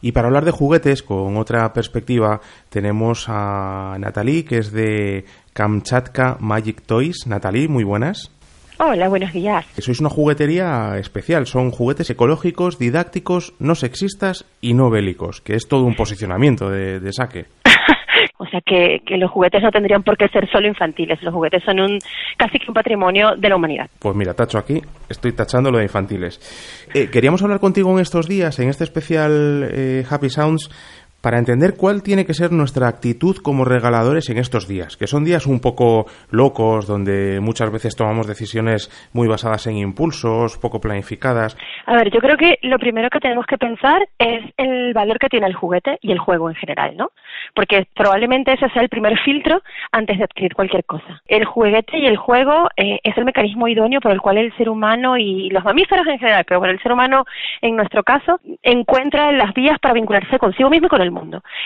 y para hablar de juguetes, con otra perspectiva, tenemos a Natalie, que es de Kamchatka Magic Toys. Natalie, muy buenas. Hola, buenos días. Sois una juguetería especial, son juguetes ecológicos, didácticos, no sexistas y no bélicos, que es todo un posicionamiento de, de saque. O sea que, los juguetes no tendrían por qué ser solo infantiles. Los juguetes son un casi que un patrimonio de la humanidad. Pues mira, tacho aquí, estoy tachando lo de infantiles. Eh, queríamos hablar contigo en estos días, en este especial eh, Happy Sounds, para entender cuál tiene que ser nuestra actitud como regaladores en estos días, que son días un poco locos, donde muchas veces tomamos decisiones muy basadas en impulsos, poco planificadas. A ver, yo creo que lo primero que tenemos que pensar es el valor que tiene el juguete y el juego en general, ¿no? Porque probablemente ese sea el primer filtro antes de adquirir cualquier cosa. El juguete y el juego eh, es el mecanismo idóneo por el cual el ser humano y los mamíferos en general, pero bueno, el ser humano en nuestro caso encuentra las vías para vincularse consigo mismo y con el.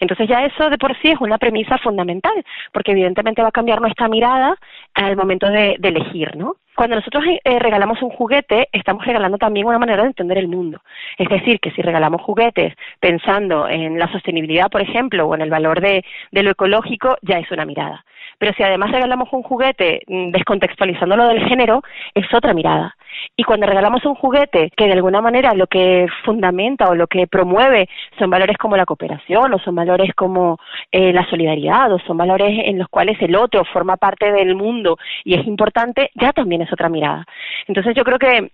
Entonces ya eso de por sí es una premisa fundamental, porque evidentemente va a cambiar nuestra mirada al momento de, elegir, ¿no? Cuando nosotros eh, regalamos un juguete, estamos regalando también una manera de entender el mundo. Es decir, que si regalamos juguetes pensando en la sostenibilidad, por ejemplo, o en el valor de, de lo ecológico, ya es una mirada. Pero si además regalamos un juguete mm, descontextualizándolo del género, es otra mirada. Y cuando regalamos un juguete que de alguna manera lo que fundamenta o lo que promueve son valores como la cooperación o son valores como eh, la solidaridad o son valores en los cuales el otro forma parte del mundo y es importante, ya también es otra mirada. Entonces yo creo que,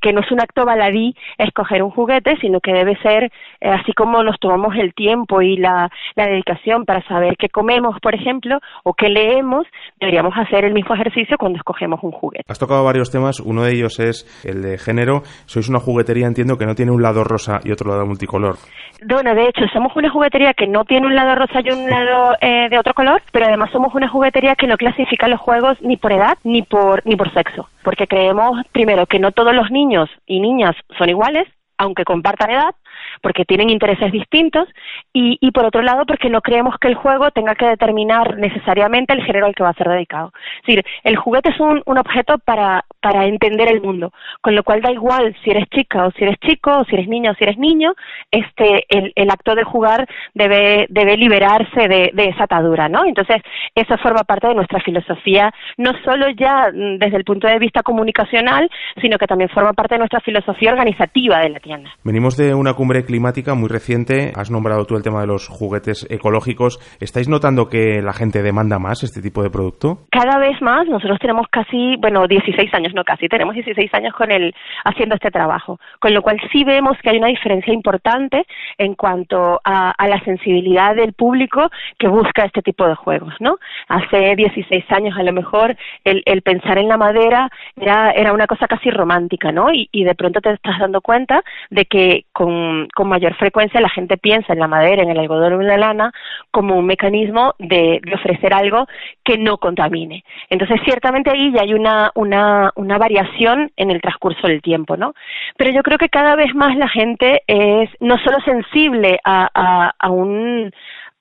que, no es un acto baladí escoger un juguete, sino que debe ser eh, así como nos tomamos el tiempo y la, la dedicación para saber qué comemos, por ejemplo, o qué leemos, deberíamos hacer el mismo ejercicio cuando escogemos un juguete. Has tocado varios temas, uno de ellos es el de género. Sois una juguetería, entiendo, que no tiene un lado rosa y otro lado multicolor. Bueno, de hecho, somos una juguetería que no tiene un lado rosa y un lado eh, de otro color, pero además somos una juguetería que no clasifica los juegos ni por edad ni por, ni por sexo, porque creemos, primero, que no todos los niños y niñas son iguales, aunque compartan edad, porque tienen intereses distintos, y, y, por otro lado porque no creemos que el juego tenga que determinar necesariamente el género al que va a ser dedicado. Es decir, el juguete es un, objeto para, para entender el mundo, con lo cual da igual si eres chica o si eres chico, o si eres niña o si eres niño, este, el, el acto de jugar debe, debe liberarse de, de esa atadura, ¿no? Entonces, eso forma parte de nuestra filosofía, no solo ya mm, desde el punto de vista comunicacional, sino que también forma parte de nuestra filosofía organizativa de la tienda. Venimos de una cumbre climática muy reciente, has nombrado tú el tema de los juguetes ecológicos. ¿Estáis notando que la gente demanda más este tipo de producto? Cada vez más, nosotros tenemos casi, bueno, 16 años, no casi, tenemos 16 años con el, haciendo este trabajo, con lo cual sí vemos que hay una diferencia importante en cuanto a, a la sensibilidad del público que busca este tipo de juegos, ¿no? Hace 16 años a lo mejor el, el pensar en la madera era, era una cosa casi romántica, ¿no? Y, de pronto te estás dando cuenta de que con mayor frecuencia la gente piensa en la madera, en el algodón o en la lana como un mecanismo de, ofrecer algo que no contamine. Entonces, ciertamente ahí ya hay una, una, una variación en el transcurso del tiempo, ¿no? Pero yo creo que cada vez más la gente es no solo sensible a, a un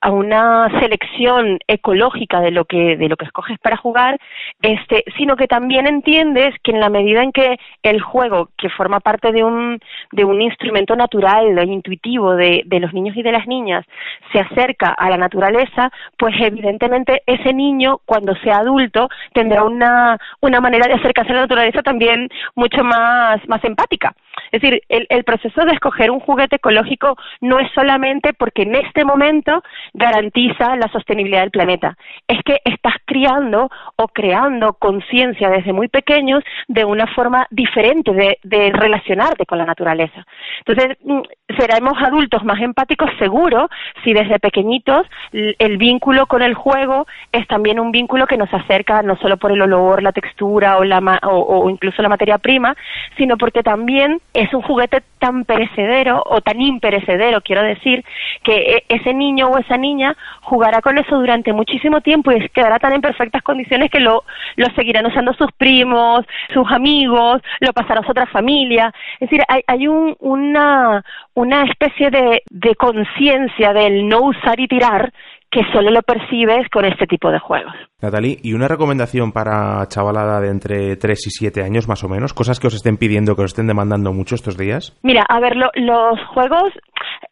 a una selección ecológica de lo que de lo que escoges para jugar este sino que también entiendes que en la medida en que el juego que forma parte de un de un instrumento natural e intuitivo de, de los niños y de las niñas se acerca a la naturaleza pues evidentemente ese niño cuando sea adulto tendrá una una manera de acercarse a la naturaleza también mucho más más empática es decir, el, el, proceso de escoger un juguete ecológico no es solamente porque en este momento garantiza la sostenibilidad del planeta. Es que estás criando o creando conciencia desde muy pequeños de una forma diferente de, relacionarte con la naturaleza. Entonces, mm, seremos adultos más empáticos seguro si desde pequeñitos el vínculo con el juego es también un vínculo que nos acerca no solo por el olor, la textura o, la, o, incluso la materia prima, sino porque también es un juguete tan perecedero o tan imperecedero, quiero decir, que e, ese niño o esa niña jugará con eso durante muchísimo tiempo y quedará tan en perfectas condiciones que lo, lo seguirán usando sus primos, sus amigos, lo pasará a otra familia. Es decir, hay, hay un, una, una especie de, de conciencia del no usar y tirar que solo lo percibes con este tipo de juegos. Natalie, ¿y una recomendación para chavalada de entre 3 y 7 años más o menos? ¿Cosas que os estén pidiendo, que os estén demandando mucho estos días? Mira, a ver, los juegos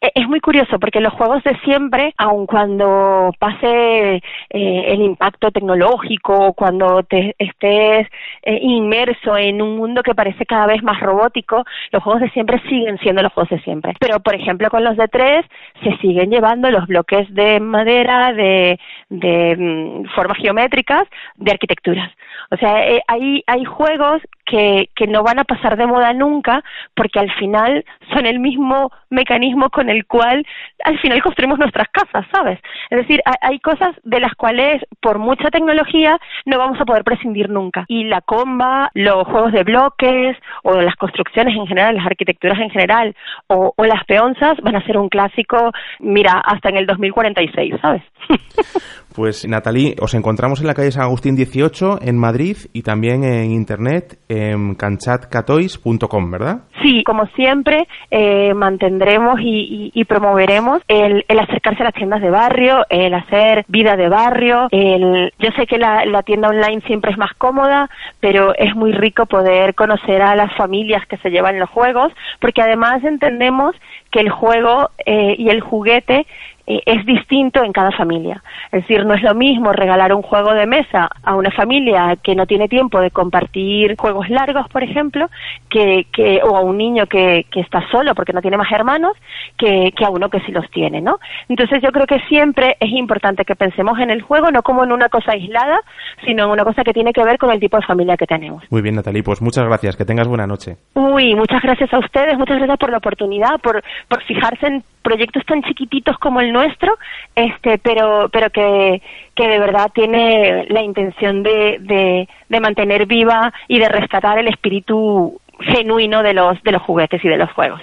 es muy curioso porque los juegos de siempre, aun cuando pase eh, el impacto tecnológico, cuando te estés eh, inmerso en un mundo que parece cada vez más robótico, los juegos de siempre siguen siendo los juegos de siempre. Pero, por ejemplo, con los de tres se siguen llevando los bloques de madera, de, de mm, formas geométricas, de arquitecturas. O sea, eh, hay, hay juegos que, que no van a pasar de moda nunca porque al final son el mismo mecanismo con el cual al final construimos nuestras casas, ¿sabes? Es decir, hay, cosas de las cuales por mucha tecnología no vamos a poder prescindir nunca. Y la comba, los juegos de bloques o las construcciones en general, las arquitecturas en general o, o las peonzas van a ser un clásico, mira, hasta en el 2046, ¿sabes? Pues Natalie, os encontramos en la calle San Agustín 18 en Madrid y también en internet en canchatcatois.com, ¿verdad? Sí, como siempre, eh, mantendremos y, promoveremos el, acercarse a las tiendas de barrio, el hacer vida de barrio. El, yo sé que la, tienda online siempre es más cómoda, pero es muy rico poder conocer a las familias que se llevan los juegos, porque además entendemos que el juego eh, y el juguete eh, es distinto en cada familia. Es decir, no es lo mismo regalar un juego de mesa a una familia que no tiene tiempo de compartir juegos largos, por ejemplo, que, que o a un niño que, que está solo porque no tiene más hermanos, que, que a uno que sí los tiene, ¿no? Entonces yo creo que siempre es importante que pensemos en el juego no como en una cosa aislada, sino en una cosa que tiene que ver con el tipo de familia que tenemos. Muy bien, Natalie, pues muchas gracias, que tengas buena noche. Uy, muchas gracias a ustedes, muchas gracias por la oportunidad, por, por fijarse en proyectos tan chiquititos como el nuestro, este, pero, pero que, que de verdad tiene la intención de, de, de mantener viva y de rescatar el espíritu genuino de los, de los juguetes y de los juegos.